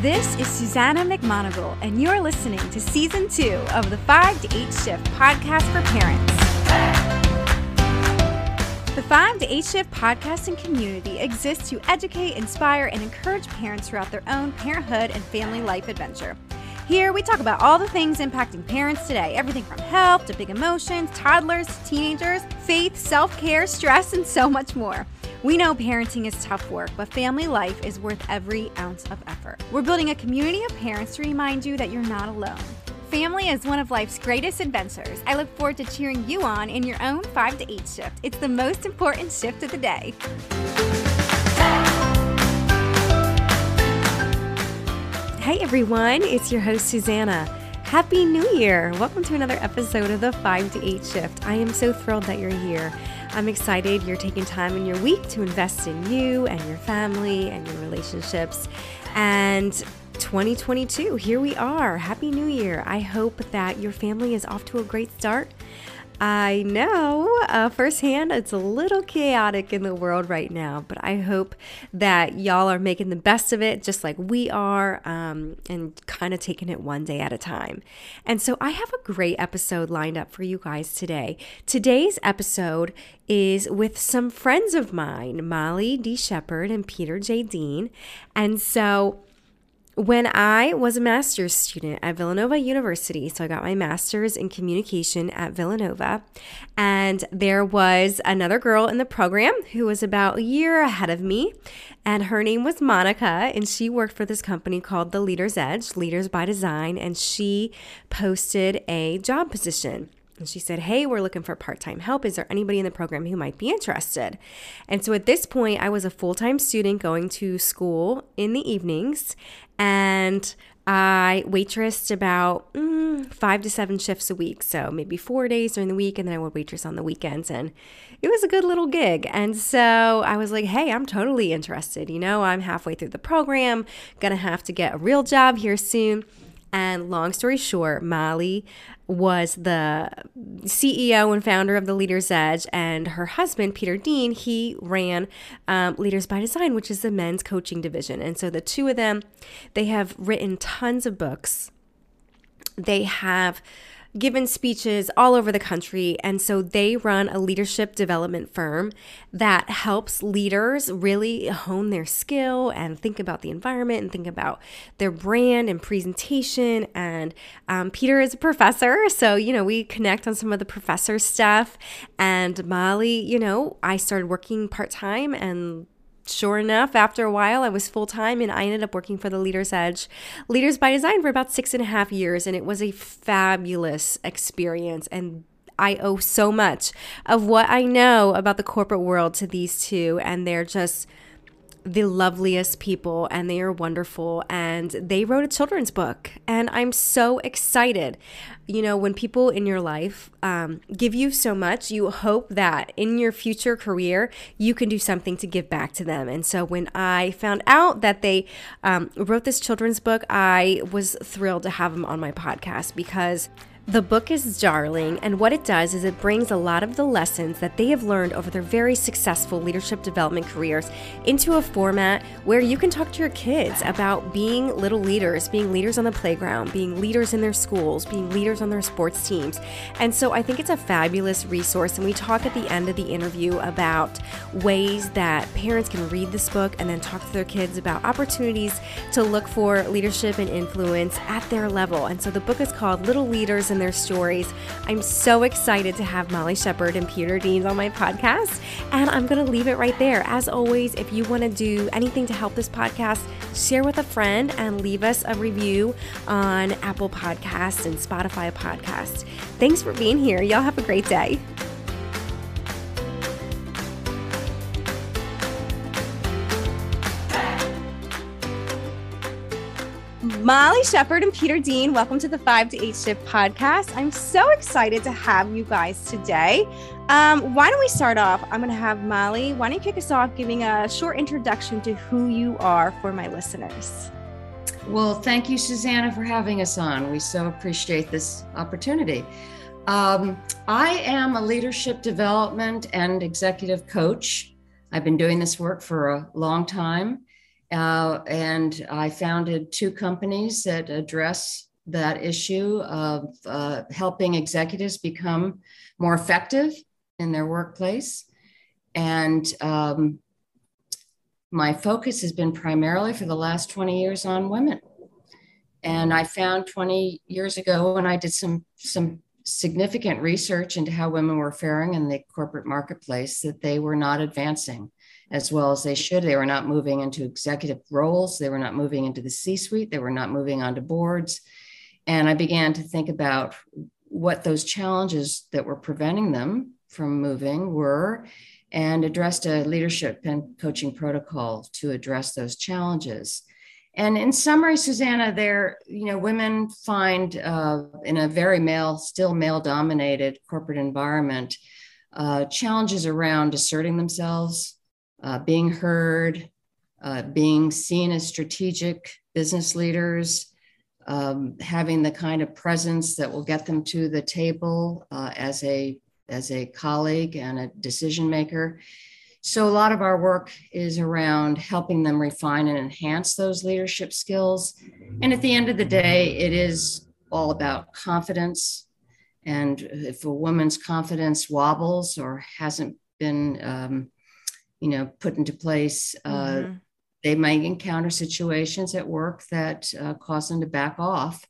This is Susannah McMonagle, and you're listening to season two of the 5 to 8 Shift podcast for parents. The 5 to 8 Shift podcast and community exists to educate, inspire, and encourage parents throughout their own parenthood and family life adventure. Here, we talk about all the things impacting parents today everything from health to big emotions, toddlers to teenagers, faith, self care, stress, and so much more. We know parenting is tough work, but family life is worth every ounce of effort. We're building a community of parents to remind you that you're not alone. Family is one of life's greatest adventures. I look forward to cheering you on in your own 5 to 8 shift. It's the most important shift of the day. Hey everyone, it's your host Susannah. Happy New Year! Welcome to another episode of the 5 to 8 shift. I am so thrilled that you're here. I'm excited you're taking time in your week to invest in you and your family and your relationships. And 2022, here we are. Happy New Year. I hope that your family is off to a great start. I know uh, firsthand it's a little chaotic in the world right now, but I hope that y'all are making the best of it just like we are um, and kind of taking it one day at a time. And so I have a great episode lined up for you guys today. Today's episode is with some friends of mine, Molly D. Shepard and Peter J. Dean. And so when I was a master's student at Villanova University, so I got my master's in communication at Villanova, and there was another girl in the program who was about a year ahead of me, and her name was Monica, and she worked for this company called The Leader's Edge, Leaders by Design, and she posted a job position. And she said, Hey, we're looking for part time help. Is there anybody in the program who might be interested? And so at this point, I was a full time student going to school in the evenings, and I waitressed about mm, five to seven shifts a week. So maybe four days during the week, and then I would waitress on the weekends. And it was a good little gig. And so I was like, hey, I'm totally interested. You know, I'm halfway through the program, gonna have to get a real job here soon. And long story short, Molly was the CEO and founder of the Leaders Edge, and her husband, Peter Dean, he ran um, Leaders by Design, which is the men's coaching division. And so the two of them, they have written tons of books. They have given speeches all over the country. And so they run a leadership development firm that helps leaders really hone their skill and think about the environment and think about their brand and presentation. And um, Peter is a professor. So, you know, we connect on some of the professor stuff. And Molly, you know, I started working part time and sure enough, after a while, I was full time and I ended up working for the Leaders Edge, Leaders by Design for about six and a half years. And it was a fabulous experience. And I owe so much of what I know about the corporate world to these two. And they're just the loveliest people and they are wonderful and they wrote a children's book and i'm so excited. You know when people in your life um, give you so much you hope that in your future career you can do something to give back to them. And so when i found out that they um, wrote this children's book i was thrilled to have them on my podcast because the book is Darling, and what it does is it brings a lot of the lessons that they have learned over their very successful leadership development careers into a format where you can talk to your kids about being little leaders, being leaders on the playground, being leaders in their schools, being leaders on their sports teams. And so I think it's a fabulous resource. And we talk at the end of the interview about ways that parents can read this book and then talk to their kids about opportunities to look for leadership and influence at their level. And so the book is called Little Leaders their stories. I'm so excited to have Molly Shepard and Peter Deans on my podcast, and I'm going to leave it right there. As always, if you want to do anything to help this podcast, share with a friend and leave us a review on Apple Podcasts and Spotify Podcasts. Thanks for being here. Y'all have a great day. Molly Shepard and Peter Dean, welcome to the 5 to 8 Shift podcast. I'm so excited to have you guys today. Um, why don't we start off? I'm going to have Molly. Why don't you kick us off giving a short introduction to who you are for my listeners? Well, thank you, Susannah, for having us on. We so appreciate this opportunity. Um, I am a leadership development and executive coach. I've been doing this work for a long time. Uh, and I founded two companies that address that issue of uh, helping executives become more effective in their workplace. And um, my focus has been primarily for the last 20 years on women. And I found 20 years ago when I did some, some significant research into how women were faring in the corporate marketplace that they were not advancing as well as they should. They were not moving into executive roles, they were not moving into the C suite, they were not moving onto boards. And I began to think about what those challenges that were preventing them from moving were and addressed a leadership and coaching protocol to address those challenges. And in summary, Susannah, there, you know, women find uh, in a very male, still male dominated corporate environment, uh, challenges around asserting themselves, uh, being heard, uh, being seen as strategic business leaders, um, having the kind of presence that will get them to the table uh, as a as a colleague and a decision maker. So, a lot of our work is around helping them refine and enhance those leadership skills. And at the end of the day, it is all about confidence. And if a woman's confidence wobbles or hasn't been, um, you know, put into place, uh, mm-hmm. they might encounter situations at work that uh, cause them to back off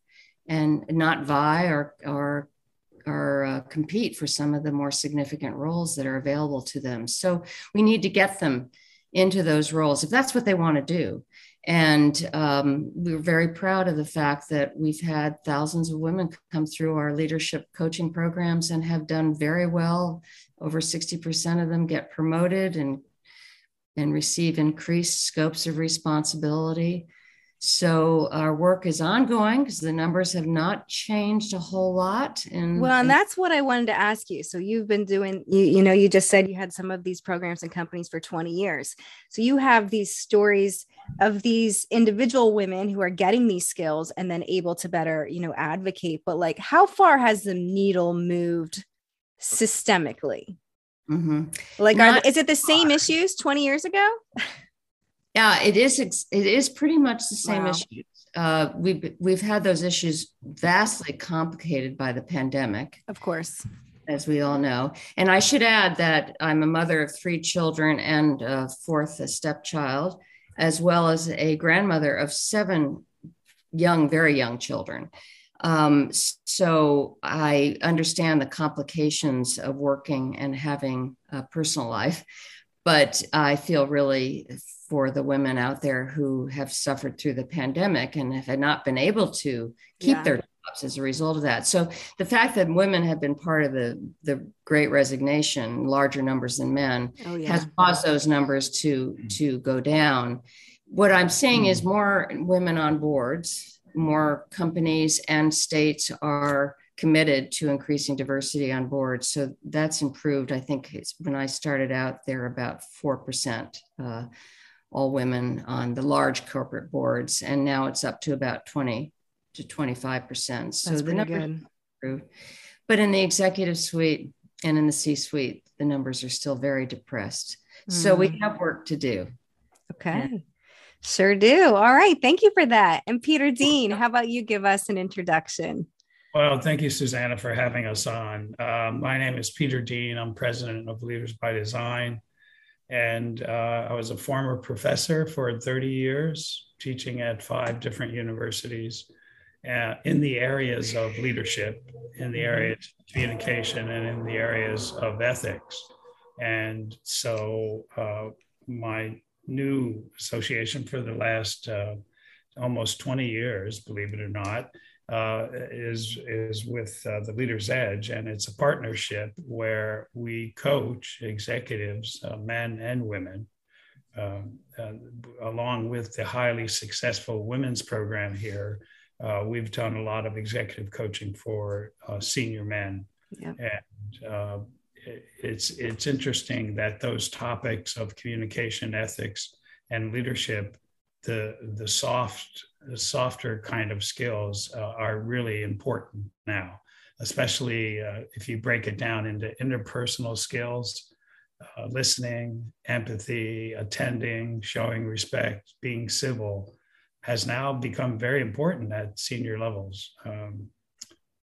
and not vie or, or or uh, compete for some of the more significant roles that are available to them. So we need to get them into those roles if that's what they want to do. And um, we're very proud of the fact that we've had thousands of women come through our leadership coaching programs and have done very well. Over 60% of them get promoted and, and receive increased scopes of responsibility. So our work is ongoing because the numbers have not changed a whole lot. And well, and that's what I wanted to ask you. So you've been doing, you, you know, you just said you had some of these programs and companies for 20 years. So you have these stories of these individual women who are getting these skills and then able to better, you know, advocate. But like, how far has the needle moved systemically? Mm-hmm. Like, are, is it the same issues 20 years ago? Yeah, it is. It is pretty much the same wow. issues. Uh, we've we've had those issues vastly complicated by the pandemic, of course, as we all know. And I should add that I'm a mother of three children and a fourth a stepchild, as well as a grandmother of seven young, very young children. Um, so I understand the complications of working and having a personal life, but I feel really for the women out there who have suffered through the pandemic and have not been able to keep yeah. their jobs as a result of that. So the fact that women have been part of the, the great resignation, larger numbers than men, oh, yeah. has caused those numbers to, to go down. What I'm seeing is more women on boards, more companies and states are committed to increasing diversity on boards. So that's improved. I think when I started out, there about 4%. Uh, all women on the large corporate boards, and now it's up to about 20 to 25 percent. So That's the numbers improved. But in the executive suite and in the C-suite, the numbers are still very depressed. Mm. So we hmm. have work to do. Okay. Yeah. Sure do. All right. Thank you for that. And Peter Dean, how about you give us an introduction? Well, thank you, Susannah, for having us on. Um, my name is Peter Dean. I'm president of Leaders by Design. And uh, I was a former professor for 30 years, teaching at five different universities uh, in the areas of leadership, in the areas of communication, and in the areas of ethics. And so uh, my new association for the last uh, almost 20 years, believe it or not, uh, is is with uh, the Leader's Edge, and it's a partnership where we coach executives, uh, men and women, um, uh, along with the highly successful women's program here. Uh, we've done a lot of executive coaching for uh, senior men, yeah. and it's it's interesting that those topics of communication, ethics, and leadership, the the soft the softer kind of skills uh, are really important now, especially uh, if you break it down into interpersonal skills, uh, listening, empathy, attending, showing respect, being civil has now become very important at senior levels. Um,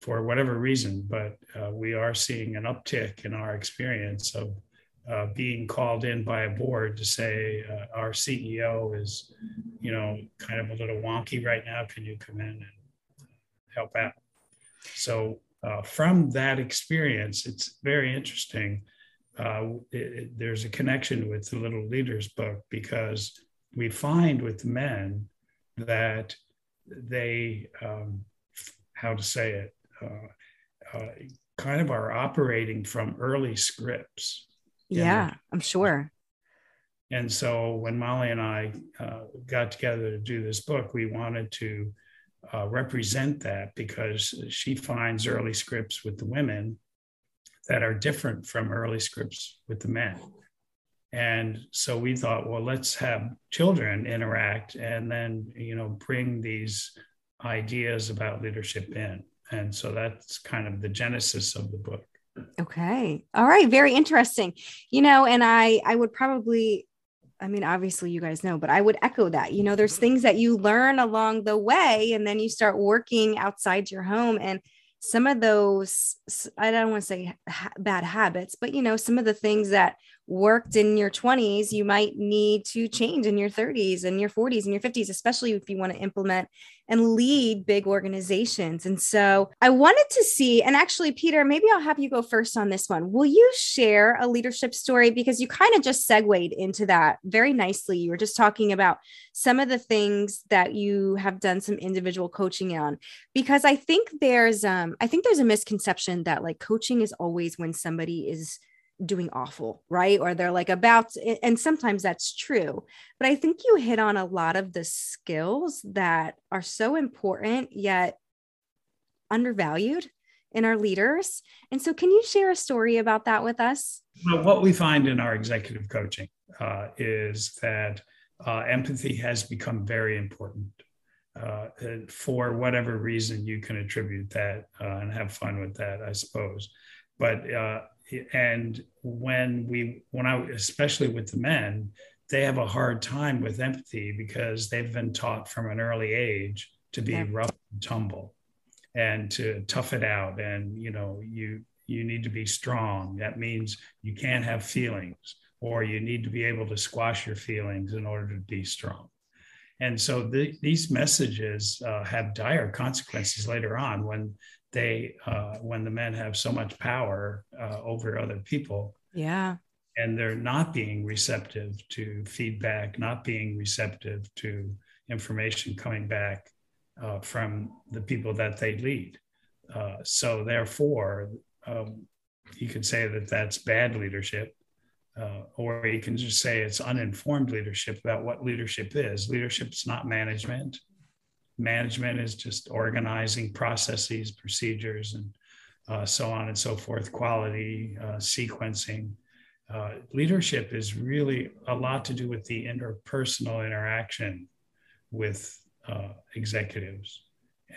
for whatever reason. But uh, we are seeing an uptick in our experience of uh, being called in by a board to say uh, our CEO is, you know, kind of a little wonky right now. Can you come in and help out? So uh, from that experience, it's very interesting. Uh, it, it, there's a connection with the Little Leaders book because we find with men that they, um, how to say it, kind of are operating from early scripts. Yeah, I'm sure. And so when Molly and I uh, got together to do this book, we wanted to uh, represent that because she finds early scripts with the women that are different from early scripts with the men. And so we thought, well, let's have children interact and then, you know, bring these ideas about leadership in. And so that's kind of the genesis of the book. Okay. All right. Very interesting. You know, and I I would probably I mean, obviously, you guys know, but I would echo that. You know, there's things that you learn along the way, and then you start working outside your home. And some of those, I don't want to say ha- bad habits, but, you know, some of the things that worked in your 20s, you might need to change in your 30s and your 40s and your 50s, especially if you want to implement and lead big organizations. And so I wanted to see, and actually, Peter, maybe I'll have you go first on this one. Will you share a leadership story? Because you kind of just segued into that very nicely. You were just talking about some of the things that you have done some individual coaching on. Because I think there's um, I think there's a misconception that like coaching is always when somebody is doing awful, right? Or they're like about, and sometimes that's true. But I think you hit on a lot of the skills that are so important yet undervalued in our leaders. And so, can you share a story about that with us? Well, what we find in our executive coaching uh, is that uh, empathy has become very important. Uh, for whatever reason, you can attribute that uh, and have fun with that, I suppose. But uh, and when we when i especially with the men they have a hard time with empathy because they've been taught from an early age to be yeah. rough and tumble and to tough it out. And you know you you need to be strong. That means you can't have feelings or you need to be able to squash your feelings in order to be strong. And so the, these messages uh, have dire consequences later on when they uh, when the men have so much power uh, over other people. Yeah. And they're not being receptive to feedback not being receptive to information coming back uh, from the people that they lead. Uh, so therefore um, you could say that that's bad leadership uh, or you can just say it's uninformed leadership about what leadership is. Leadership is not management management is just organizing processes, procedures, and uh, so on and so forth, quality, uh, sequencing. Uh, leadership is really a lot to do with the interpersonal interaction with uh, executives.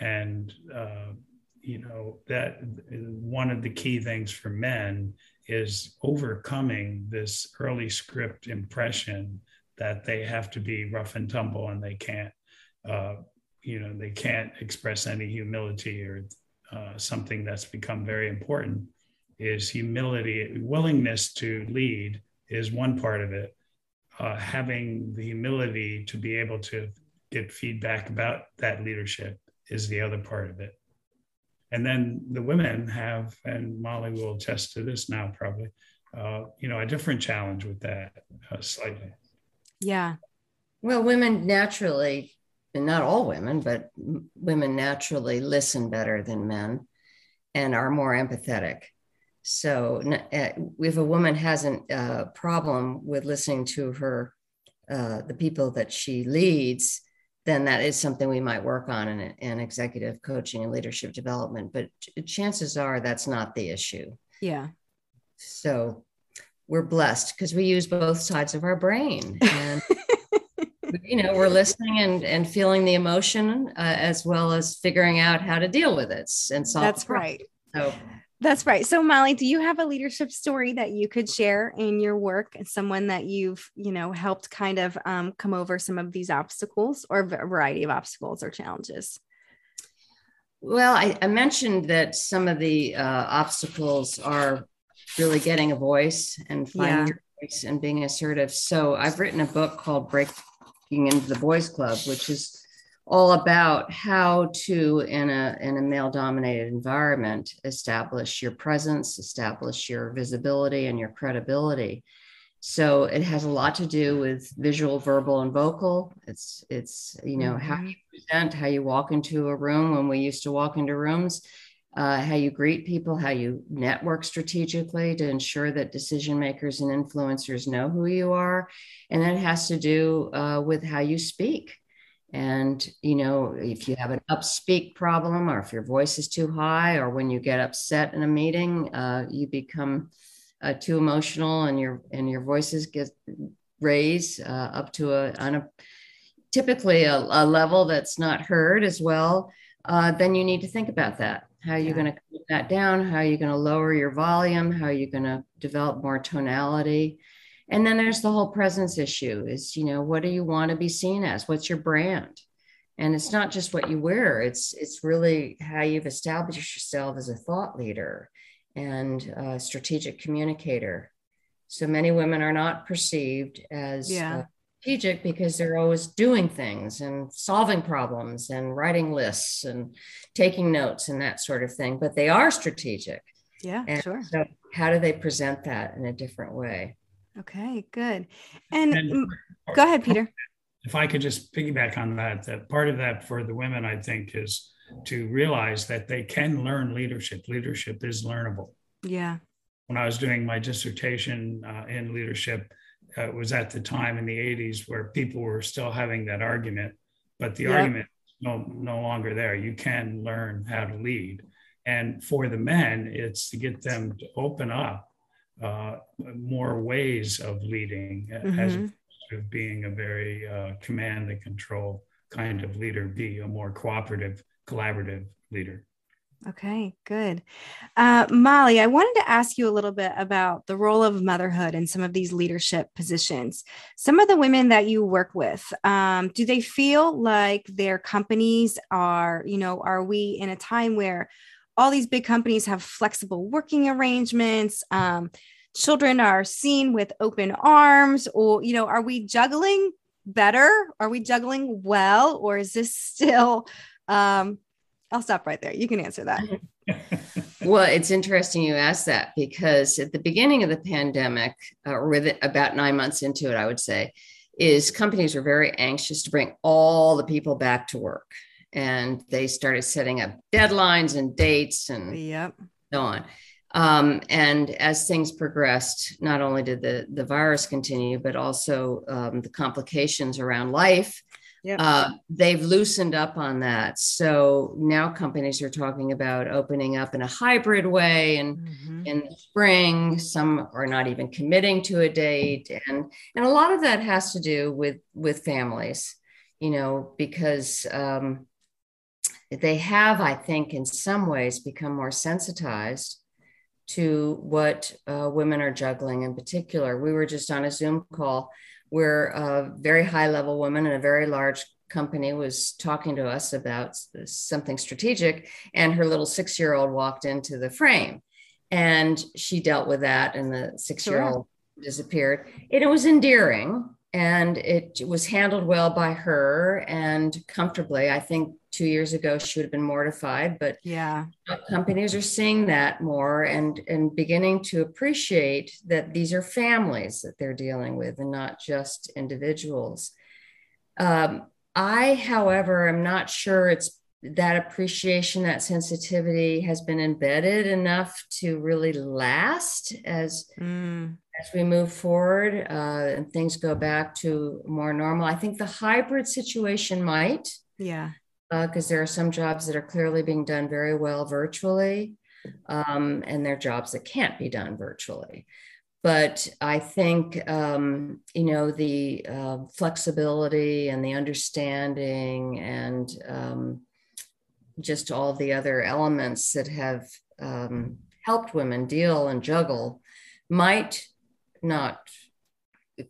And, uh, you know, that one of the key things for men is overcoming this early script impression that they have to be rough and tumble and they can't uh, you know they can't express any humility or uh, something that's become very important is humility willingness to lead is one part of it. Uh, having the humility to be able to get feedback about that leadership is the other part of it. And then the women have and molly will attest to this now probably uh, you know a different challenge with that uh, slightly. Yeah. Well women naturally and not all women, but women naturally listen better than men and are more empathetic. So uh, if a woman has a uh, problem with listening to her, uh, the people that she leads, then that is something we might work on in, in executive coaching and leadership development. But chances are that's not the issue. Yeah. So we're blessed because we use both sides of our brain. And you know we're listening and and feeling the emotion uh, as well as figuring out how to deal with it and solve that's right so That's right. So Molly, do you have a leadership story that you could share in your work and someone that you've, you know, helped kind of um, come over some of these obstacles or a variety of obstacles or challenges? Well, I, I mentioned that some of the uh, obstacles are really getting a voice and finding yeah. your voice and being assertive. So I've written a book called Breaking into the Boys Club, which is all about how to in a in a male dominated environment establish your presence establish your visibility and your credibility. So it has a lot to do with visual verbal and vocal. It's it's you know mm-hmm. how you present how you walk into a room. When we used to walk into rooms uh, how you greet people how you network strategically to ensure that decision makers and influencers know who you are and that has to do uh, with how you speak and, you know, if you have an upspeak problem or if your voice is too high or when you get upset in a meeting, uh, you become uh, too emotional and your and your voices get raised uh, up to a, on a typically a, a, level that's not heard as well, uh, then you need to think about that. How are you yeah. going to cut that down? How are you going to lower your volume? How are you going to develop more tonality? and then there's the whole presence issue is you know what do you want to be seen as what's your brand and it's not just what you wear it's it's really how you've established yourself as a thought leader and a strategic communicator so many women are not perceived as uh, yeah. Strategic because they're always doing things and solving problems and writing lists and taking notes and that sort of thing but they are strategic yeah and sure so how do they present that in a different way Okay, good. And, and go ahead, Peter. If I could just piggyback on that, that part of that for the women, I think, is to realize that they can learn leadership. Leadership is learnable. Yeah. When I was doing my dissertation uh, in leadership, uh, was at the time in the 80s where people were still having that argument, but the yep. argument no no longer there. You can learn how to lead. And for the men, it's to get them to open up uh, more ways of leading mm-hmm. as opposed to being a very uh, command and control kind of leader, be a more cooperative, collaborative leader. Okay, good. Uh, Molly, I wanted to ask you a little bit about the role of motherhood in some of these leadership positions. Some of the women that you work with, um, do they feel like their companies are, you know, are we in a time where all these big companies have flexible working arrangements. Um, children are seen with open arms, or, you know, are we juggling better? Are we juggling well? Or is this still, um, I'll stop right there. You can answer that. well, it's interesting you asked that because at the beginning of the pandemic, uh, or with it, about nine months into it, I would say, is companies were very anxious to bring all the people back to work and they started setting up deadlines and dates and yep. so on. Um, and as things progressed, not only did the, the virus continue, but also um, the complications around life, yep. uh, they've loosened up on that. So now companies are talking about opening up in a hybrid way and mm-hmm. in the spring, some are not even committing to a date. And, and a lot of that has to do with, with families, you know, because um, they have, I think, in some ways become more sensitized to what uh, women are juggling in particular. We were just on a Zoom call where a very high level woman in a very large company was talking to us about something strategic, and her little six year old walked into the frame. And she dealt with that, and the six year old sure. disappeared. And it was endearing and it was handled well by her and comfortably. I think two years ago she would have been mortified, but yeah, companies are seeing that more and and beginning to appreciate that these are families that they're dealing with and not just individuals. Um, I, however, am not sure it's that appreciation, that sensitivity has been embedded enough to really last as mm. As we move forward uh, and things go back to more normal. I think the hybrid situation might, yeah, because uh, there are some jobs that are clearly being done very well virtually, um, and there are jobs that can't be done virtually. But I think um, you know the uh, flexibility and the understanding and um, just all the other elements that have um, helped women deal and juggle might not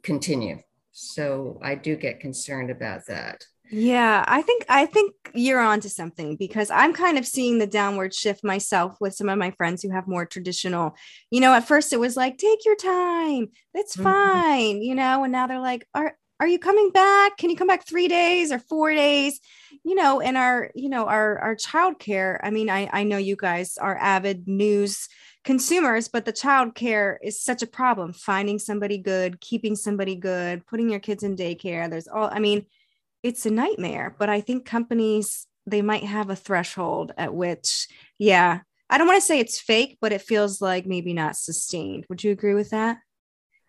continue. So I do get concerned about that. Yeah, I think I think you're onto something because I'm kind of seeing the downward shift myself with some of my friends who have more traditional. You know, at first it was like, take your time, that's mm-hmm. fine, you know, and now they're like, are are you coming back? Can you come back three days or four days? You know, and our, you know, our our childcare. I mean, I I know you guys are avid news consumers, but the childcare is such a problem. Finding somebody good, keeping somebody good, putting your kids in daycare. There's all. I mean it's a nightmare. But I think companies, they might have a threshold at which, yeah, I don't want to say it's fake, but it feels like maybe not sustained. Would you agree with that?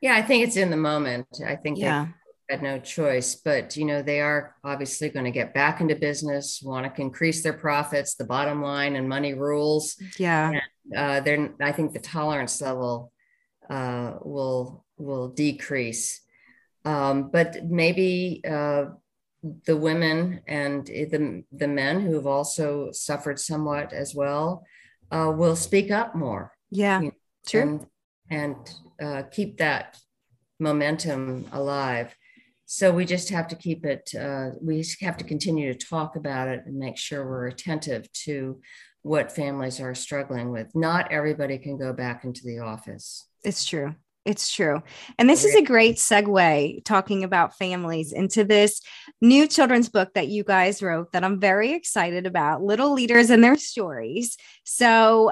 Yeah, I think it's in the moment. I think yeah. Had no choice, but you know, they are obviously going to get back into business, want to increase their profits, the bottom line and money rules. Yeah. And, uh, they're, I think the tolerance level uh, will will decrease. Um, but maybe uh, the women and the, the men who have also suffered somewhat as well uh, will speak up more. Yeah, you know, true. And, and uh, keep that momentum alive. So we just have to keep it, uh, we have to continue to talk about it and make sure we're attentive to what families are struggling with. Not everybody can go back into the office. It's true. It's true. And this is a great segue talking about families into this new children's book that you guys wrote that I'm very excited about Little Leaders and Their Stories. So,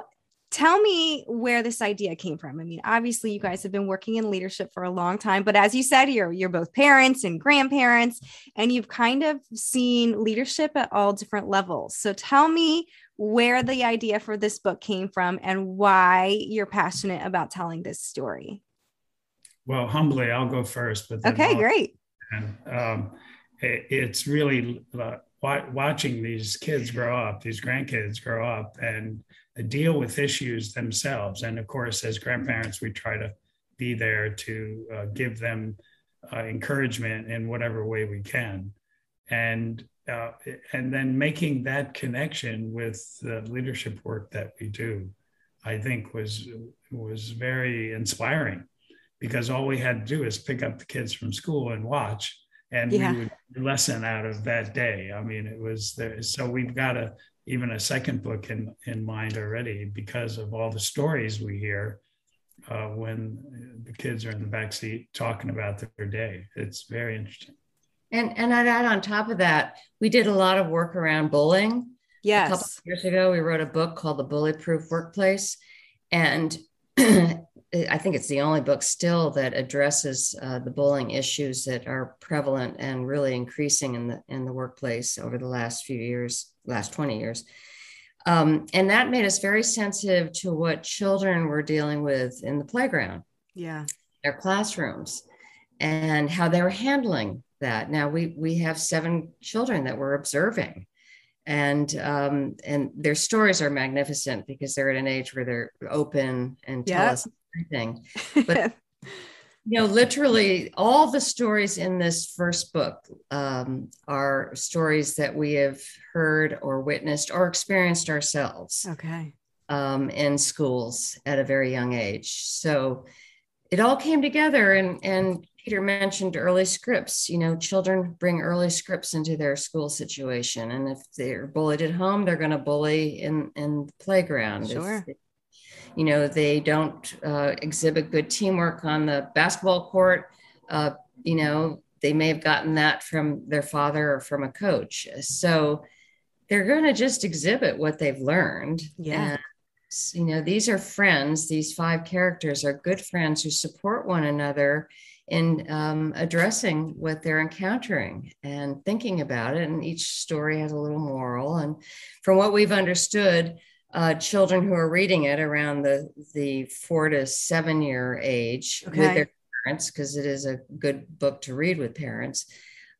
tell me where this idea came from. I mean, obviously you guys have been working in leadership for a long time, but as you said, you're you're both parents and grandparents and you've kind of seen leadership at all different levels. So tell me where the idea for this book came from and why you're passionate about telling this story. Well, humbly, I'll go first. But okay, I'll, great. And um, it, it's really uh, watching these kids grow up, these grandkids grow up, and deal with issues themselves. And of course, as grandparents, we try to be there to uh, give them uh, encouragement in whatever way we can, and uh, and then making that connection with the leadership work that we do, I think was was very inspiring because all we had to do is pick up the kids from school and watch and yeah. we would lesson out of that day i mean it was there so we've got a even a second book in in mind already because of all the stories we hear uh, when the kids are in the back seat talking about their day. It's very interesting. And and i'd add on top of that we did a lot of work around bullying. Yes a couple years ago we wrote a book called the bully proof workplace. And I think it's the only book still that addresses uh, the bullying issues that are prevalent and really increasing in the in the workplace over the last few years, last 20 years. Um, and that made us very sensitive to what children were dealing with in the playground, yeah, their classrooms, and how they were handling that. Now we we have seven children that we're observing, and um, and their stories are magnificent because they're at an age where they're open and tell yep. us everything. But you know, literally all the stories in this first book um, are stories that we have heard or witnessed or experienced ourselves. Okay. Um, in schools at a very young age. So it all came together and and Peter mentioned early scripts. You know, children bring early scripts into their school situation, and if they're bullied at home, they're going to bully in in the playground. Sure. If, you know they don't uh, exhibit good teamwork on the basketball court uh, you know they may have gotten that from their father or from a coach. So they're going to just exhibit what they've learned. Yeah. And, you know these are friends these five characters are good friends who support one another in um, addressing what they're encountering and thinking about it. And each story has a little moral. And from what we've understood uh, children who are reading it around the the four to seven year age okay. with their parents because it is a good book to read with parents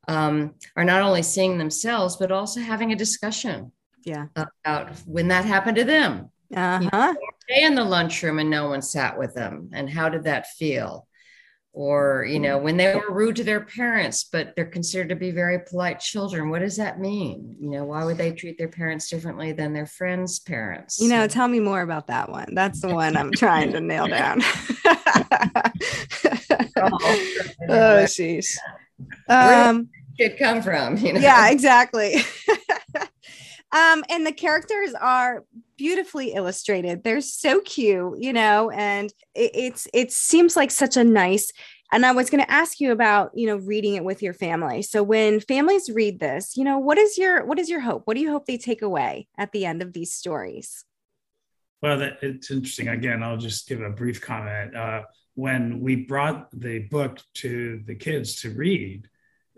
um, are not only seeing themselves but also having a discussion yeah about when that happened to them uh-huh. they in the lunchroom and no one sat with them and how did that feel or you know when they were rude to their parents but they're considered to be very polite children what does that mean? You know why would they treat their parents differently than their friends parents? You know tell me more about that one. That's the one i'm trying to nail down. Oh jeez um it come from? You know? Yeah exactly. Um and the characters are beautifully illustrated. They're so cute, you know, and it, it's it seems like such a nice and I was going to ask you about, you know, reading it with your family. So when families read this, you know, what is your what is your hope? What do you hope they take away at the end of these stories? Well, that, it's interesting. Again, I'll just give a brief comment. Uh, when we brought the book to the kids to read,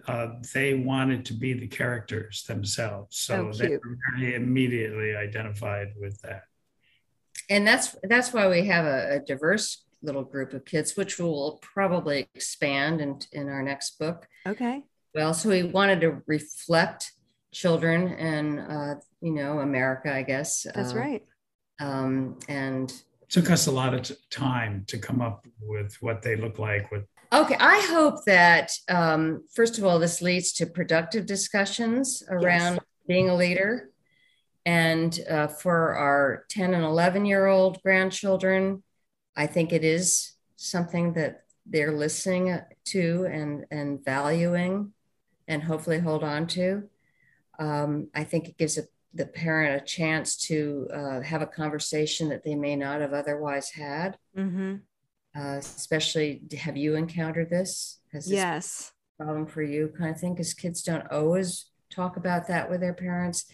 uh, they wanted to be the characters themselves. So oh, they very immediately identified with that. And that's that's why we have a, a diverse little group of kids, which we will probably expand in, in our next book. Okay. Well, so we wanted to reflect children and uh, you know America, I guess. That's uh, right. Um, and took us a lot of t- time to come up with what they look like with Okay, I hope that um, first of all, this leads to productive discussions around yes. being a leader. And uh, for our 10 and 11 year old grandchildren, I think it is something that they're listening to and, and valuing and hopefully hold on to. Um, I think it gives a, the parent a chance to uh, have a conversation that they may not have otherwise had. Mm-hmm uh, especially have you encountered this? Has this yes problem for you kind of thing? Because kids don't always talk about that with their parents.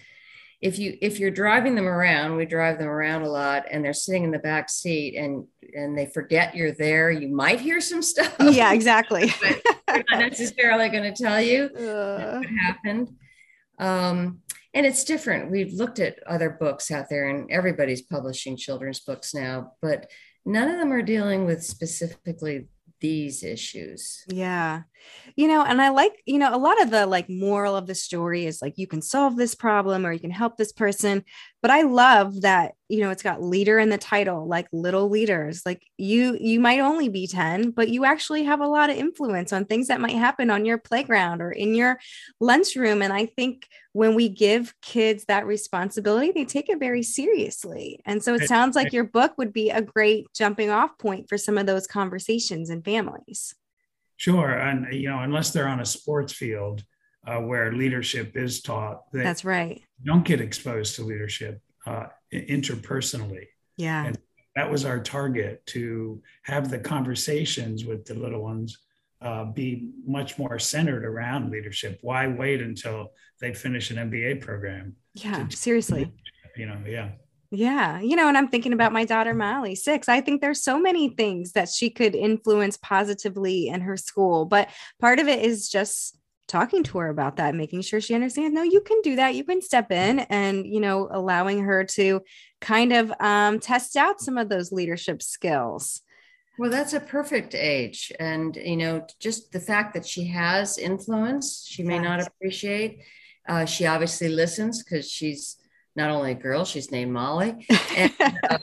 If you if you're driving them around, we drive them around a lot, and they're sitting in the back seat, and and they forget you're there. You might hear some stuff. Yeah, exactly. but they're not necessarily going to tell you uh. what happened. Um, and it's different. We've looked at other books out there, and everybody's publishing children's books now, but none of them are dealing with specifically these issues. Yeah. You know, and I like, you know, a lot of the like moral of the story is like you can solve this problem or you can help this person. But I love that, you know, it's got leader in the title, like little leaders. Like you you might only be 10, but you actually have a lot of influence on things that might happen on your playground or in your lunchroom and I think when we give kids that responsibility, they take it very seriously. And so it sounds like your book would be a great jumping off point for some of those conversations in families. Sure. And, you know, unless they're on a sports field uh, where leadership is taught, that's right. Don't get exposed to leadership uh, interpersonally. Yeah. And that was our target to have the conversations with the little ones uh, be much more centered around leadership. Why wait until they finish an MBA program? Yeah, to, seriously. You know, yeah. Yeah. You know, and I'm thinking about my daughter, Molly, six. I think there's so many things that she could influence positively in her school. But part of it is just talking to her about that, making sure she understands, no, you can do that. You can step in and, you know, allowing her to kind of um, test out some of those leadership skills. Well, that's a perfect age. And, you know, just the fact that she has influence, she may yes. not appreciate. Uh, she obviously listens because she's not only a girl, she's named Molly. And, uh,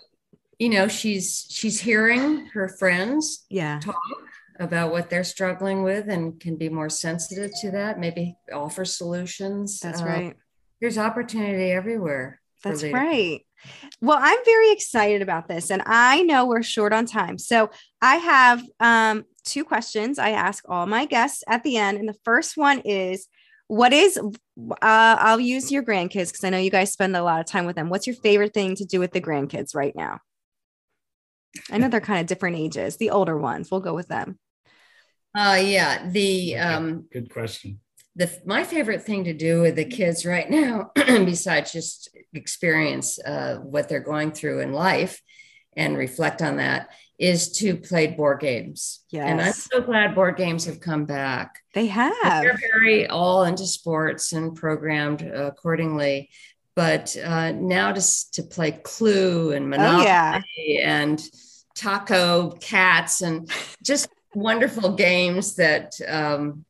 you know, she's she's hearing her friends yeah. talk about what they're struggling with and can be more sensitive to that, maybe offer solutions. That's uh, right. There's opportunity everywhere. That's right. Well, I'm very excited about this, and I know we're short on time. So I have um, two questions I ask all my guests at the end. And the first one is what is, uh, I'll use your grandkids because I know you guys spend a lot of time with them. What's your favorite thing to do with the grandkids right now? I know they're kind of different ages, the older ones. We'll go with them. Uh, yeah. The, um, good question the my favorite thing to do with the kids right now, besides just experience uh, what they're going through in life and reflect on that, is to play board games. Yes. And I'm so glad board games have come back. They have. They're very all into sports and programmed accordingly. But uh, now to, to play Clue and Monopoly oh, yeah. and Taco Cats and just wonderful games that um,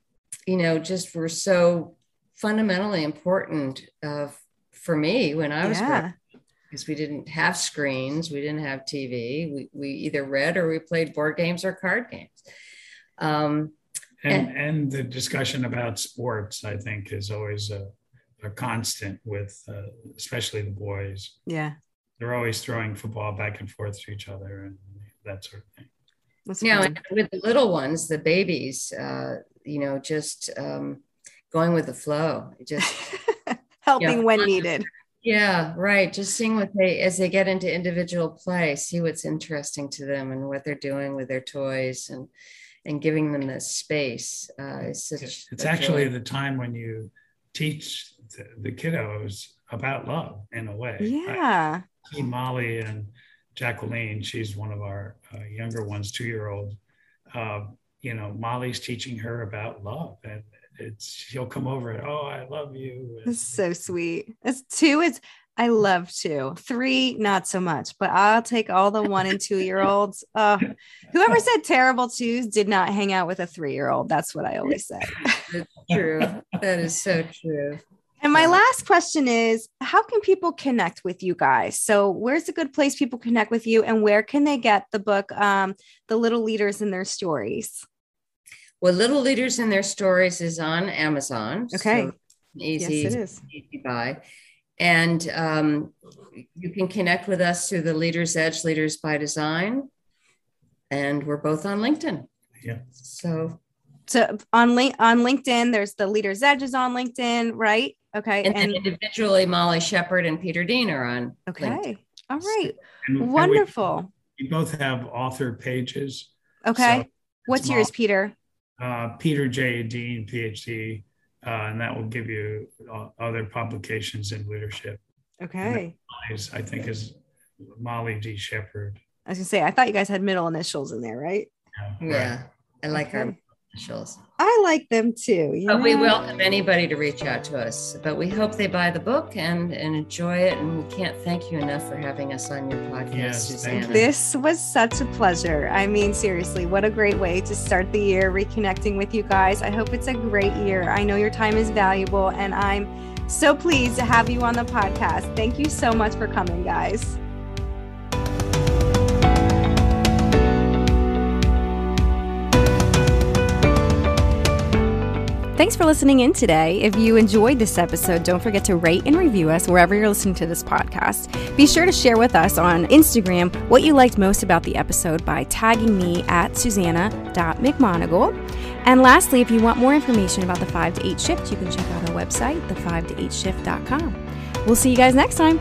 you know, just were so fundamentally important uh, for me when I was yeah. growing because we didn't have screens, we didn't have TV. We, we either read or we played board games or card games. Um, and, and, and the discussion about sports, I think, is always a, a constant with, uh, especially the boys. Yeah. They're always throwing football back and forth to each other and that sort of thing. That's yeah, with the little ones, the babies, uh, you know, just um, going with the flow, just helping when needed. Yeah, right. Just seeing what they as they get into individual play, see what's interesting to them and what they're doing with their toys and and giving them the space. Uh, it's such it's actually joy. the time when you teach the, the, kiddos about love in a way. Yeah. I see Molly and Jacqueline, she's one of our uh, younger ones, two year old. Uh, you know, Molly's teaching her about love, and it's she'll come over and oh, I love you. It's so sweet. It's two. It's I love two. Three, not so much, but I'll take all the one and two year olds. Uh, whoever said terrible twos did not hang out with a three year old. That's what I always say. That's true. That is so true. And my last question is how can people connect with you guys? So, where's a good place people connect with you, and where can they get the book, um, The Little Leaders and Their Stories? Well, Little Leaders and Their Stories is on Amazon. Okay. So easy, yes, it is. easy buy. And um, you can connect with us through the Leaders Edge, Leaders by Design. And we're both on LinkedIn. Yeah. So, so on link on LinkedIn, there's the Leaders Edge is on LinkedIn, right? Okay. And, and individually, Molly Shepard and Peter Dean are on. Okay. LinkedIn. All right. And, Wonderful. And we, we, both have author pages. Okay. So What's yours, Peter? Uh, Peter J. Dean, PhD. Uh, and that will give you uh, other publications in leadership. Okay. Is, I think is Molly D. Shepard. I was gonna say, I thought you guys had middle initials in there, right? Yeah, yeah. I like okay. our initials. I like them too. But we welcome anybody to reach out to us. But we hope they buy the book and, and enjoy it. And we can't thank you enough for having us on your podcast, yes, Susannah. This was such a pleasure. I mean, seriously, what a great way to start the year reconnecting with you guys. I hope it's a great year. I know your time is valuable, and I'm so pleased to have you on the podcast. Thank you so much for coming, guys. Thanks for listening in today. If you enjoyed this episode, don't forget to rate and review us wherever you're listening to this podcast. Be sure to share with us on Instagram what you liked most about the episode by tagging me at susanna.mcmonagle. And lastly, if you want more information about the 5 to 8 shift, you can check out our website, the5to8shift.com. We'll see you guys next time.